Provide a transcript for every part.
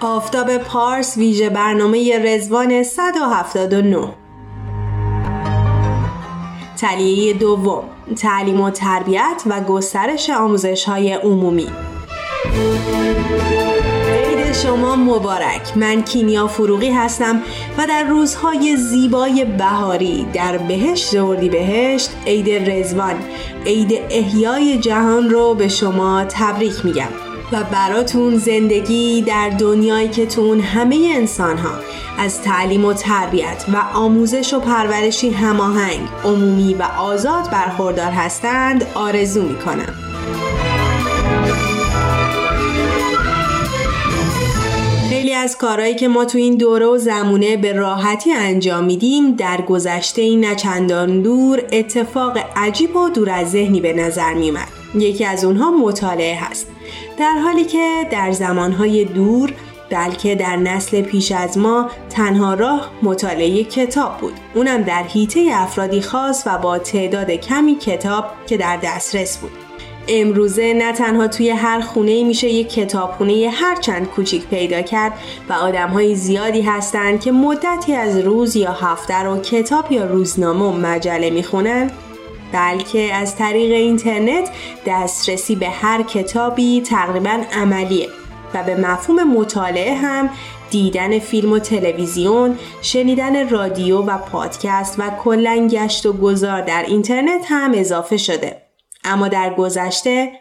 آفتاب پارس ویژه برنامه رزوان 179 تلیه دوم تعلیم و تربیت و گسترش آموزش های عمومی. عید شما مبارک. من کینیا فروغی هستم و در روزهای زیبای بهاری در بهشت اردی بهشت عید رزوان عید احیای جهان رو به شما تبریک میگم. و براتون زندگی در دنیایی که تون همه انسان ها از تعلیم و تربیت و آموزش و پرورشی هماهنگ عمومی و آزاد برخوردار هستند آرزو می‌کنم. خیلی از کارهایی که ما تو این دوره و زمونه به راحتی انجام میدیم در گذشته این نچندان دور اتفاق عجیب و دور از ذهنی به نظر میومد یکی از اونها مطالعه هست. در حالی که در زمانهای دور بلکه در نسل پیش از ما تنها راه مطالعه کتاب بود. اونم در حیطه افرادی خاص و با تعداد کمی کتاب که در دسترس بود. امروزه نه تنها توی هر خونه میشه یک کتابخونه هر چند کوچیک پیدا کرد و آدم های زیادی هستند که مدتی از روز یا هفته رو کتاب یا روزنامه و مجله می‌خونن. بلکه از طریق اینترنت دسترسی به هر کتابی تقریبا عملیه و به مفهوم مطالعه هم دیدن فیلم و تلویزیون، شنیدن رادیو و پادکست و کلا گشت و گذار در اینترنت هم اضافه شده. اما در گذشته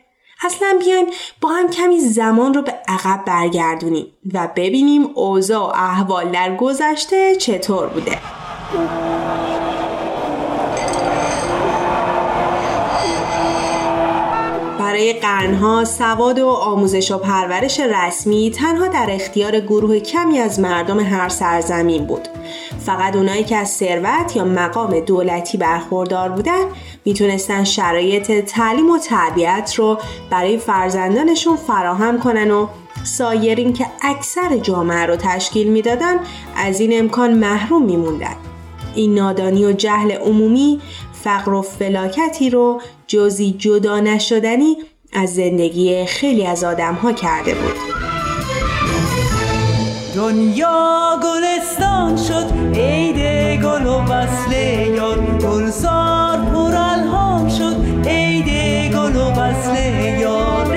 اصلا بیاین با هم کمی زمان رو به عقب برگردونیم و ببینیم اوضاع و احوال در گذشته چطور بوده. برای قرنها سواد و آموزش و پرورش رسمی تنها در اختیار گروه کمی از مردم هر سرزمین بود. فقط اونایی که از ثروت یا مقام دولتی برخوردار بودن می‌تونستن شرایط تعلیم و تربیت رو برای فرزندانشون فراهم کنن و سایرین که اکثر جامعه رو تشکیل می‌دادن از این امکان محروم میموندن. این نادانی و جهل عمومی فقر و فلاکتی رو جزی جدا نشدنی از زندگی خیلی از آدم ها کرده بود. دنیا گلستان شد عید گل و وصل یار. گلزار پر الهام شد عید گل و وصل یار.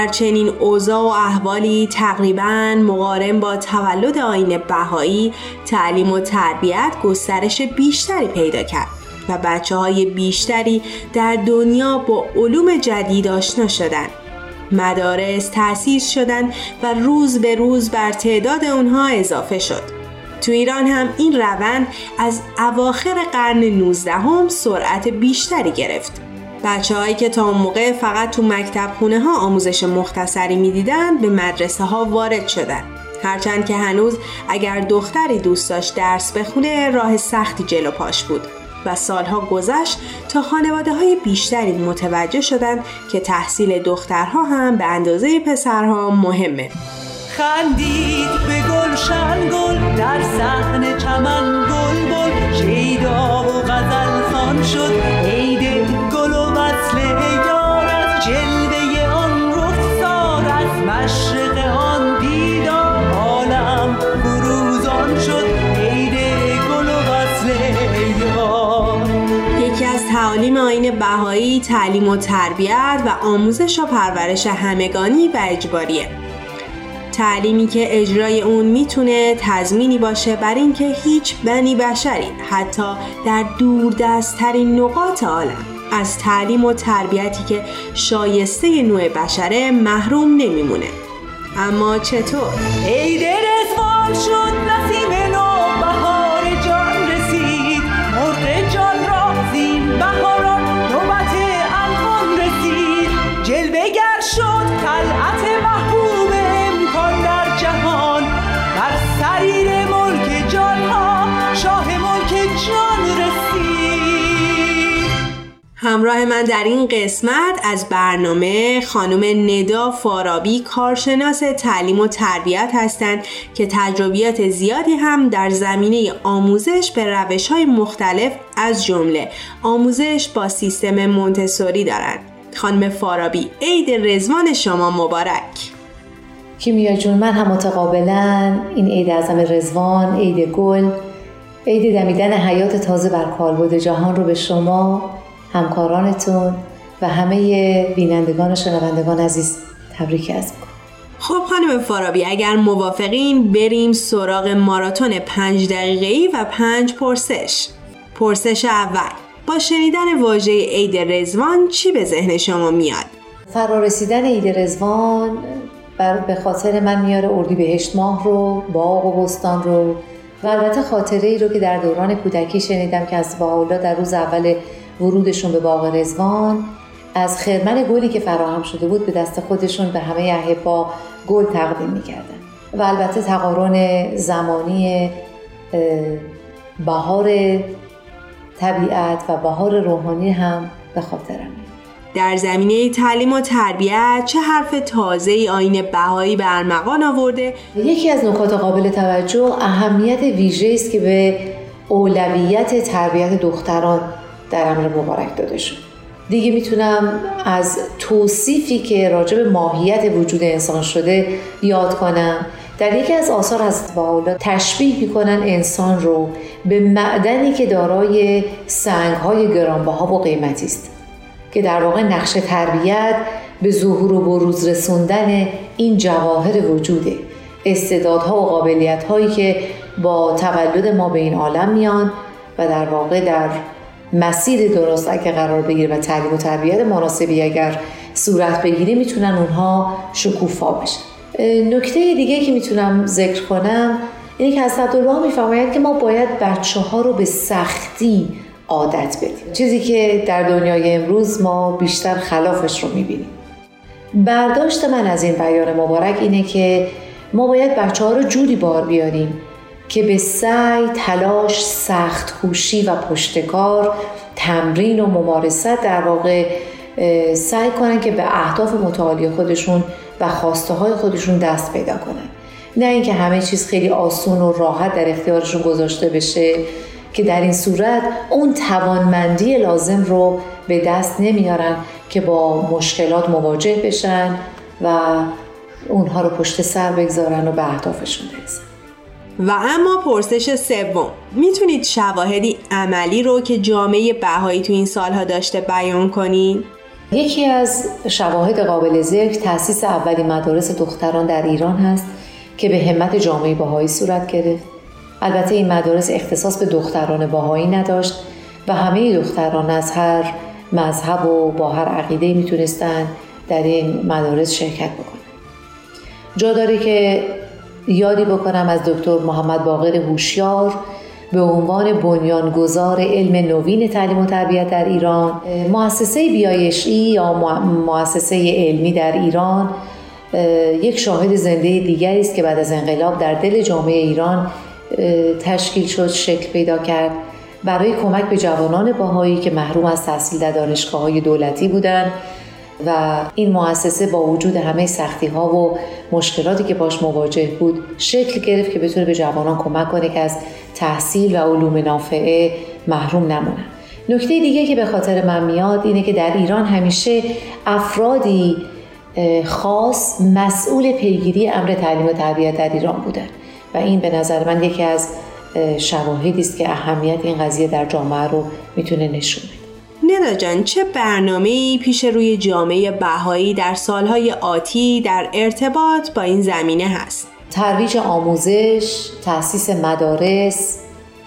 در چنین اوضاع و احوالی تقریبا مقارن با تولد آین بهایی تعلیم و تربیت گسترش بیشتری پیدا کرد و بچه های بیشتری در دنیا با علوم جدید آشنا شدند. مدارس تأسیس شدند و روز به روز بر تعداد اونها اضافه شد. تو ایران هم این روند از اواخر قرن 19 هم سرعت بیشتری گرفت. بچه هایی که تا اون موقع فقط تو مکتب خونه ها آموزش مختصری می‌دیدن به مدرسه ها وارد شدن. هرچند که هنوز اگر دختری دوست داشت درس بخونه راه سختی جلو پاش بود و سالها گذشت تا خانواده های بیشتری متوجه شدند که تحصیل دخترها هم به اندازه پسرها مهمه. خندید به گلشن گل در صحن چمن گل بل شیدا و غزل خان شد بهایی تعلیم و تربیت و آموزش و پرورش همگانی و اجباریه تعلیمی که اجرای اون می‌تونه تضمینی باشه بر اینکه هیچ بنی بشری حتی در دوردستترین نقاط عالم از تعلیم و تربیتی که شایسته نوع بشره محروم نمیمونه اما چطور؟ عید رزوان شد همراه من در این قسمت از برنامه خانم ندا فارابی کارشناس تعلیم و تربیت هستند که تجربیات زیادی هم در زمینه آموزش به روش های مختلف از جمله آموزش با سیستم مونتسوری دارند. خانم فارابی عید رزوان شما مبارک کیمیا جون من هم متقابلا این عید اعظم رزوان عید گل عید دمیدن حیات تازه بر کالبد جهان رو به شما همکارانتون و همه بینندگان و شنوندگان عزیز تبریک از می‌کنم. خب خانم فارابی اگر موافقین بریم سراغ ماراتون پنج دقیقه‌ای و پنج پرسش. پرسش اول با شنیدن واژه عید رزوان چی به ذهن شما میاد؟ فرارسیدن عید رزوان بر به خاطر من میاره اردی بهشت ماه رو باغ و بستان رو. و البته خاطره ای رو که در دوران کودکی شنیدم که از باولا در روز اول ورودشون به باغ رزوان از خرمن گلی که فراهم شده بود به دست خودشون به همه احبا گل تقدیم می‌کردن و البته تقارن زمانی بهار طبیعت و بهار روحانی هم به خاطرم در زمینه تعلیم و تربیت چه حرف تازه ای آین بهایی به ارمغان آورده؟ یکی از نکات قابل توجه اهمیت ویژه است که به اولویت تربیت دختران در امر مبارک داده شد. دیگه می‌تونم از توصیفی که راجع به ماهیت وجود انسان شده یاد کنم. در یکی از آثار از بالا تشبیه می‌کنن انسان رو به معدنی که دارای سنگهای گرانبها و قیمتی است که در واقع نقش تربیت به ظهور و بروز رسوندن این جواهر وجوده. استعدادها و قابلیت هایی که با تولد ما به این عالم میان و در واقع در مسیر درست اگه قرار بگیره و تعلیم و تربیت مناسبی اگر صورت بگیره می‌تونن اونها شکوفا بشن. نکته دیگه که می‌تونم ذکر کنم اینه که حضرت الله میفرمایند که ما باید بچه ها رو به سختی عادت بدیم. چیزی که در دنیای امروز ما بیشتر خلافش رو می‌بینیم. برداشت من از این بیان مبارک اینه که ما باید بچه ها رو جوری بار بیاریم که به سعی، تلاش، سخت خوشی و پشتکار، تمرین و ممارست در واقع سعی کنن که به اهداف متعالی خودشون و خواسته های خودشون دست پیدا کنن. نه اینکه همه چیز خیلی آسون و راحت در اختیارشون گذاشته بشه که در این صورت اون توانمندی لازم رو به دست نمیارن که با مشکلات مواجه بشن و اونها رو پشت سر بگذارن و به اهدافشون برسن. و اما پرسش سوم. می‌تونید شواهدی عملی رو که جامعه بهایی تو این سالها داشته بیان کنید؟ یکی از شواهد قابل ذکر تأسیس اولین مدارس دختران در ایران هست که به همت جامعه بهایی صورت گرفت. البته این مدارس اختصاص به دختران باهایی نداشت و همه دختران از هر مذهب و با هر عقیده می‌تونستن در این مدارس شرکت بکنن. جا داره که یادی بکنم از دکتر محمد باقر هوشیار به عنوان بنیانگذار علم نوین تعلیم و تربیت در ایران مؤسسه بیایشی یا مؤسسه علمی در ایران یک شاهد زنده دیگری است که بعد از انقلاب در دل جامعه ایران تشکیل شد شکل پیدا کرد. برای کمک به جوانان باهایی که محروم از تحصیل در دانشگاه های دولتی بودند و این مؤسسه با وجود همه سختی ها و مشکلاتی که باش مواجه بود شکل گرفت که بتونه به جوانان کمک کنه که از تحصیل و علوم نافعه محروم نمونن. نکته دیگه که به خاطر من میاد اینه که در ایران همیشه افرادی خاص مسئول پیگیری امر تعلیم و تربیت در ایران بودن. و این به نظر من یکی از شواهدی است که اهمیت این قضیه در جامعه رو می‌تونه نشون بده. ندا جان چه برنامه پیش روی جامعه بهایی در سالهای آتی در ارتباط با این زمینه هست؟ ترویج آموزش، تأسیس مدارس،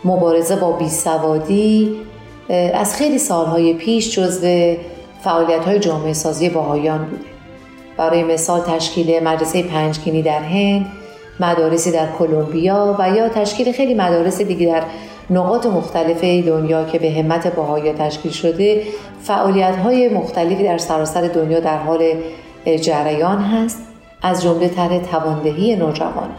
مبارزه با بیسوادی از خیلی سالهای پیش جزو فعالیت های جامعه سازی باهایان بوده. برای مثال تشکیل مدرسه پنجگینی در هند، مدارسی در کلمبیا و یا تشکیل خیلی مدارس دیگه در نقاط مختلف دنیا که به همت باهایا تشکیل شده فعالیت های مختلفی در سراسر دنیا در حال جریان هست از جمله طرح تواندهی نوجوان.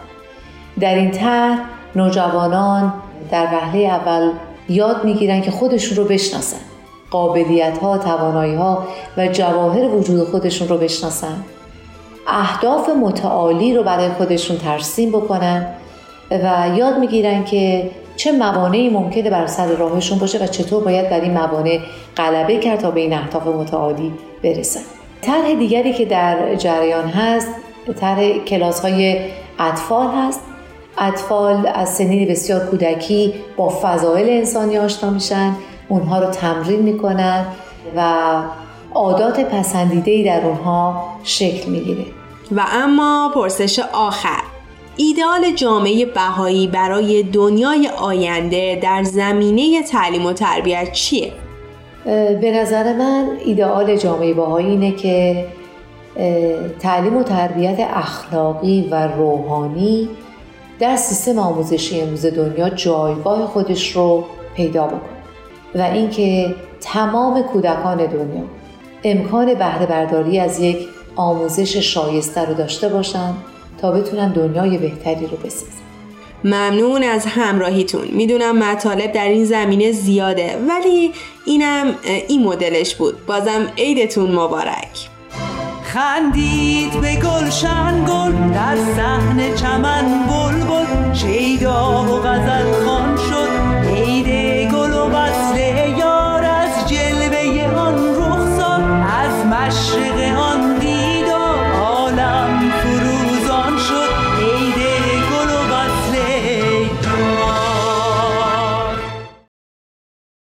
در این طرح نوجوانان در وهله اول یاد می‌گیرن که خودشون رو بشناسن. قابلیت ها، توانایی ها و جواهر وجود خودشون رو بشناسن. اهداف متعالی رو برای خودشون ترسیم بکنن و یاد می‌گیرن که چه موانعی ممکنه بر سر راهشون باشه و چطور باید در این موانع غلبه کرد تا به این اهداف متعالی برسن؟ طرح دیگری که در جریان هست طرح کلاس های اطفال هست. اطفال از سنین بسیار کودکی با فضایل انسانی آشنا میشن اونها رو تمرین می‌کنن و عادات پسندیده در اونها شکل می‌گیره. و اما پرسش آخر. ایدئال جامعه بهایی برای دنیای آینده در زمینه تعلیم و تربیت چیه؟ به نظر من ایدئال جامعه بهایی اینه که تعلیم و تربیت اخلاقی و روحانی در سیستم آموزشی امروز دنیا جایگاه خودش رو پیدا بکنه و اینکه تمام کودکان دنیا امکان بهره برداری از یک آموزش شایسته رو داشته باشند تا بتونن دنیای بهتری رو بسازن. ممنون از همراهیتون. می‌دونم مطالب در این زمینه زیاده ولی اینم این مدلش بود. بازم عیدتون مبارک. خندید به گلشن گل در صحن چمن بلبل شیدا و غزل.